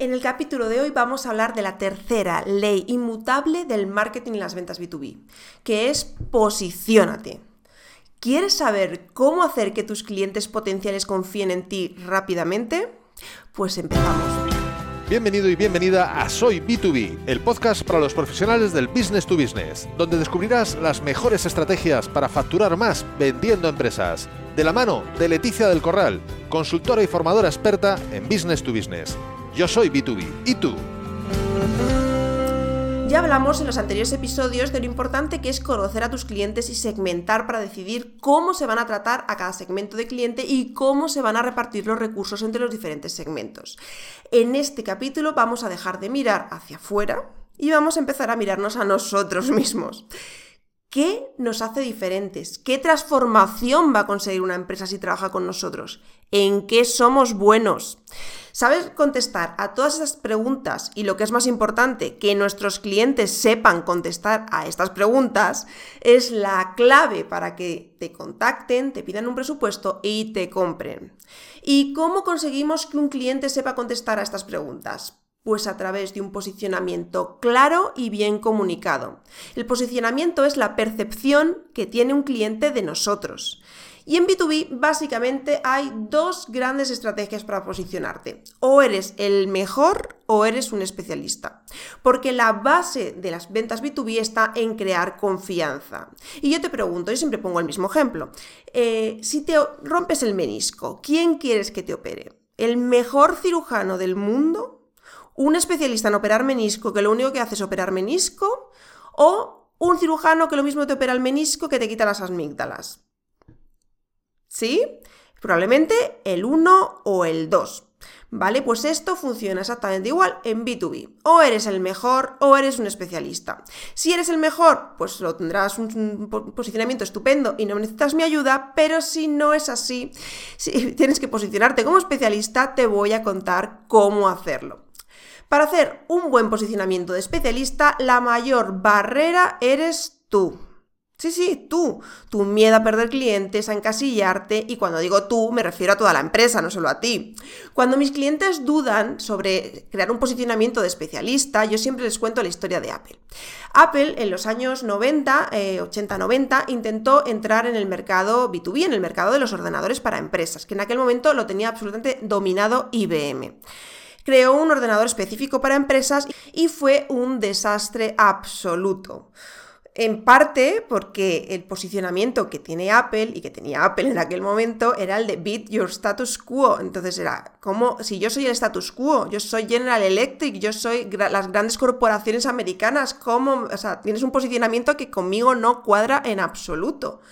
En el capítulo de hoy vamos a hablar de la tercera ley inmutable del marketing y las ventas B2B, que es posiciónate. ¿Quieres saber cómo hacer que tus clientes potenciales confíen en ti rápidamente? Pues empezamos. Bienvenido y bienvenida a Soy B2B, el podcast para los profesionales del business to business, donde descubrirás las mejores estrategias para facturar más vendiendo empresas. De la mano de Leticia del Corral, consultora y formadora experta en business to business. Yo soy B2B. ¿Y tú? Ya hablamos en los anteriores episodios de lo importante que es conocer a tus clientes y segmentar para decidir cómo se van a tratar a cada segmento de cliente y cómo se van a repartir los recursos entre los diferentes segmentos. En este capítulo vamos a dejar de mirar hacia afuera y vamos a empezar a mirarnos a nosotros mismos. ¿Qué nos hace diferentes? ¿Qué transformación va a conseguir una empresa si trabaja con nosotros? ¿En qué somos buenos? ¿Sabes contestar a todas esas preguntas? Y lo que es más importante, que nuestros clientes sepan contestar a estas preguntas, es la clave para que te contacten, te pidan un presupuesto y te compren. ¿Y cómo conseguimos que un cliente sepa contestar a estas preguntas? Pues a través de un posicionamiento claro y bien comunicado. El posicionamiento es la percepción que tiene un cliente de nosotros. Y en B2B básicamente hay dos grandes estrategias para posicionarte. O eres el mejor o eres un especialista. Porque la base de las ventas B2B está en crear confianza. Y yo te pregunto, yo siempre pongo el mismo ejemplo. Eh, si te rompes el menisco, ¿quién quieres que te opere? ¿El mejor cirujano del mundo? ¿Un especialista en operar menisco que lo único que hace es operar menisco? ¿O un cirujano que lo mismo te opera el menisco que te quita las amígdalas? ¿Sí? Probablemente el 1 o el 2. ¿Vale? Pues esto funciona exactamente igual en B2B. O eres el mejor o eres un especialista. Si eres el mejor, pues lo tendrás un posicionamiento estupendo y no necesitas mi ayuda, pero si no es así, si tienes que posicionarte como especialista, te voy a contar cómo hacerlo. Para hacer un buen posicionamiento de especialista, la mayor barrera eres tú. Sí, sí, tú. Tu miedo a perder clientes, a encasillarte, y cuando digo tú, me refiero a toda la empresa, no solo a ti. Cuando mis clientes dudan sobre crear un posicionamiento de especialista, yo siempre les cuento la historia de Apple. Apple en los años 90, 80-90, eh, intentó entrar en el mercado B2B, en el mercado de los ordenadores para empresas, que en aquel momento lo tenía absolutamente dominado IBM creó un ordenador específico para empresas y fue un desastre absoluto. En parte porque el posicionamiento que tiene Apple y que tenía Apple en aquel momento era el de beat your status quo. Entonces era como si yo soy el status quo, yo soy General Electric, yo soy las grandes corporaciones americanas, como, o sea, tienes un posicionamiento que conmigo no cuadra en absoluto.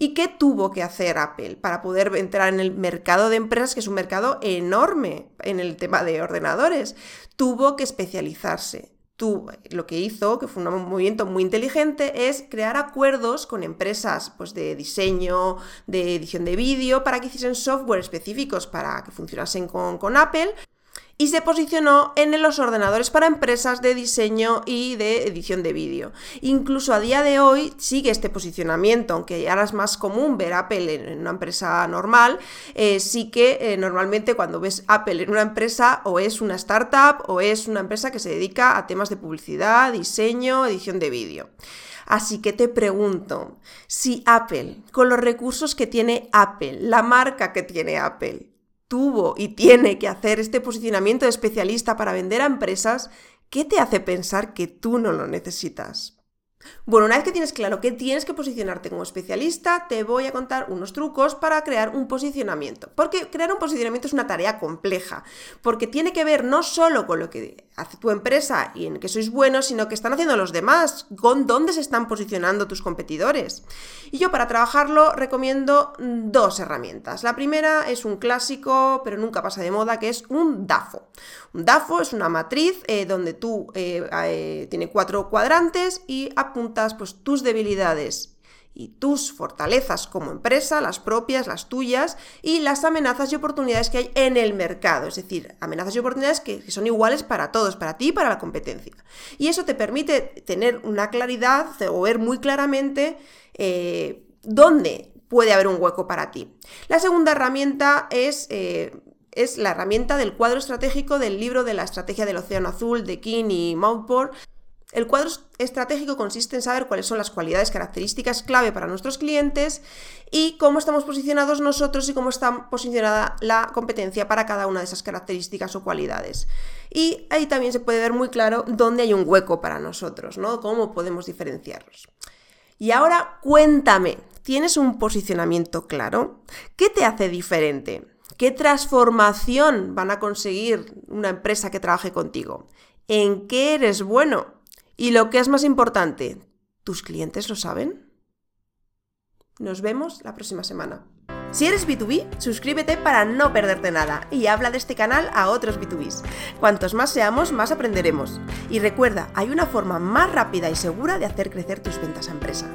¿Y qué tuvo que hacer Apple para poder entrar en el mercado de empresas, que es un mercado enorme en el tema de ordenadores? Tuvo que especializarse tú lo que hizo, que fue un movimiento muy inteligente, es crear acuerdos con empresas pues, de diseño, de edición de vídeo, para que hiciesen software específicos para que funcionasen con, con Apple y se posicionó en los ordenadores para empresas de diseño y de edición de vídeo. Incluso a día de hoy sigue este posicionamiento, aunque ahora es más común ver Apple en una empresa normal, eh, sí que eh, normalmente cuando ves Apple en una empresa o es una startup o es una empresa que se dedica a temas de publicidad, diseño, edición de vídeo. Así que te pregunto, si Apple, con los recursos que tiene Apple, la marca que tiene Apple, tuvo y tiene que hacer este posicionamiento de especialista para vender a empresas, ¿qué te hace pensar que tú no lo necesitas? Bueno, una vez que tienes claro que tienes que posicionarte como especialista, te voy a contar unos trucos para crear un posicionamiento. Porque crear un posicionamiento es una tarea compleja, porque tiene que ver no solo con lo que hace tu empresa y en que sois buenos, sino que están haciendo los demás, con dónde se están posicionando tus competidores. Y yo para trabajarlo recomiendo dos herramientas. La primera es un clásico, pero nunca pasa de moda, que es un DAFO. Un DAFO es una matriz eh, donde tú eh, eh, tiene cuatro cuadrantes y apuntas pues, tus debilidades y tus fortalezas como empresa, las propias, las tuyas, y las amenazas y oportunidades que hay en el mercado. Es decir, amenazas y oportunidades que, son iguales para todos, para ti y para la competencia. Y eso te permite tener una claridad o ver muy claramente eh, dónde puede haber un hueco para ti. La segunda herramienta es... Eh, es la herramienta del cuadro estratégico del libro de la estrategia del Océano Azul de King y Mountport. El cuadro estratégico consiste en saber cuáles son las cualidades, características clave para nuestros clientes y cómo estamos posicionados nosotros y cómo está posicionada la competencia para cada una de esas características o cualidades. Y ahí también se puede ver muy claro dónde hay un hueco para nosotros, ¿no? Cómo podemos diferenciarlos. Y ahora cuéntame, ¿tienes un posicionamiento claro? ¿Qué te hace diferente? ¿Qué transformación van a conseguir una empresa que trabaje contigo? ¿En qué eres bueno? Y lo que es más importante, ¿tus clientes lo saben? Nos vemos la próxima semana. Si eres B2B, suscríbete para no perderte nada y habla de este canal a otros B2Bs. Cuantos más seamos, más aprenderemos. Y recuerda, hay una forma más rápida y segura de hacer crecer tus ventas a empresa.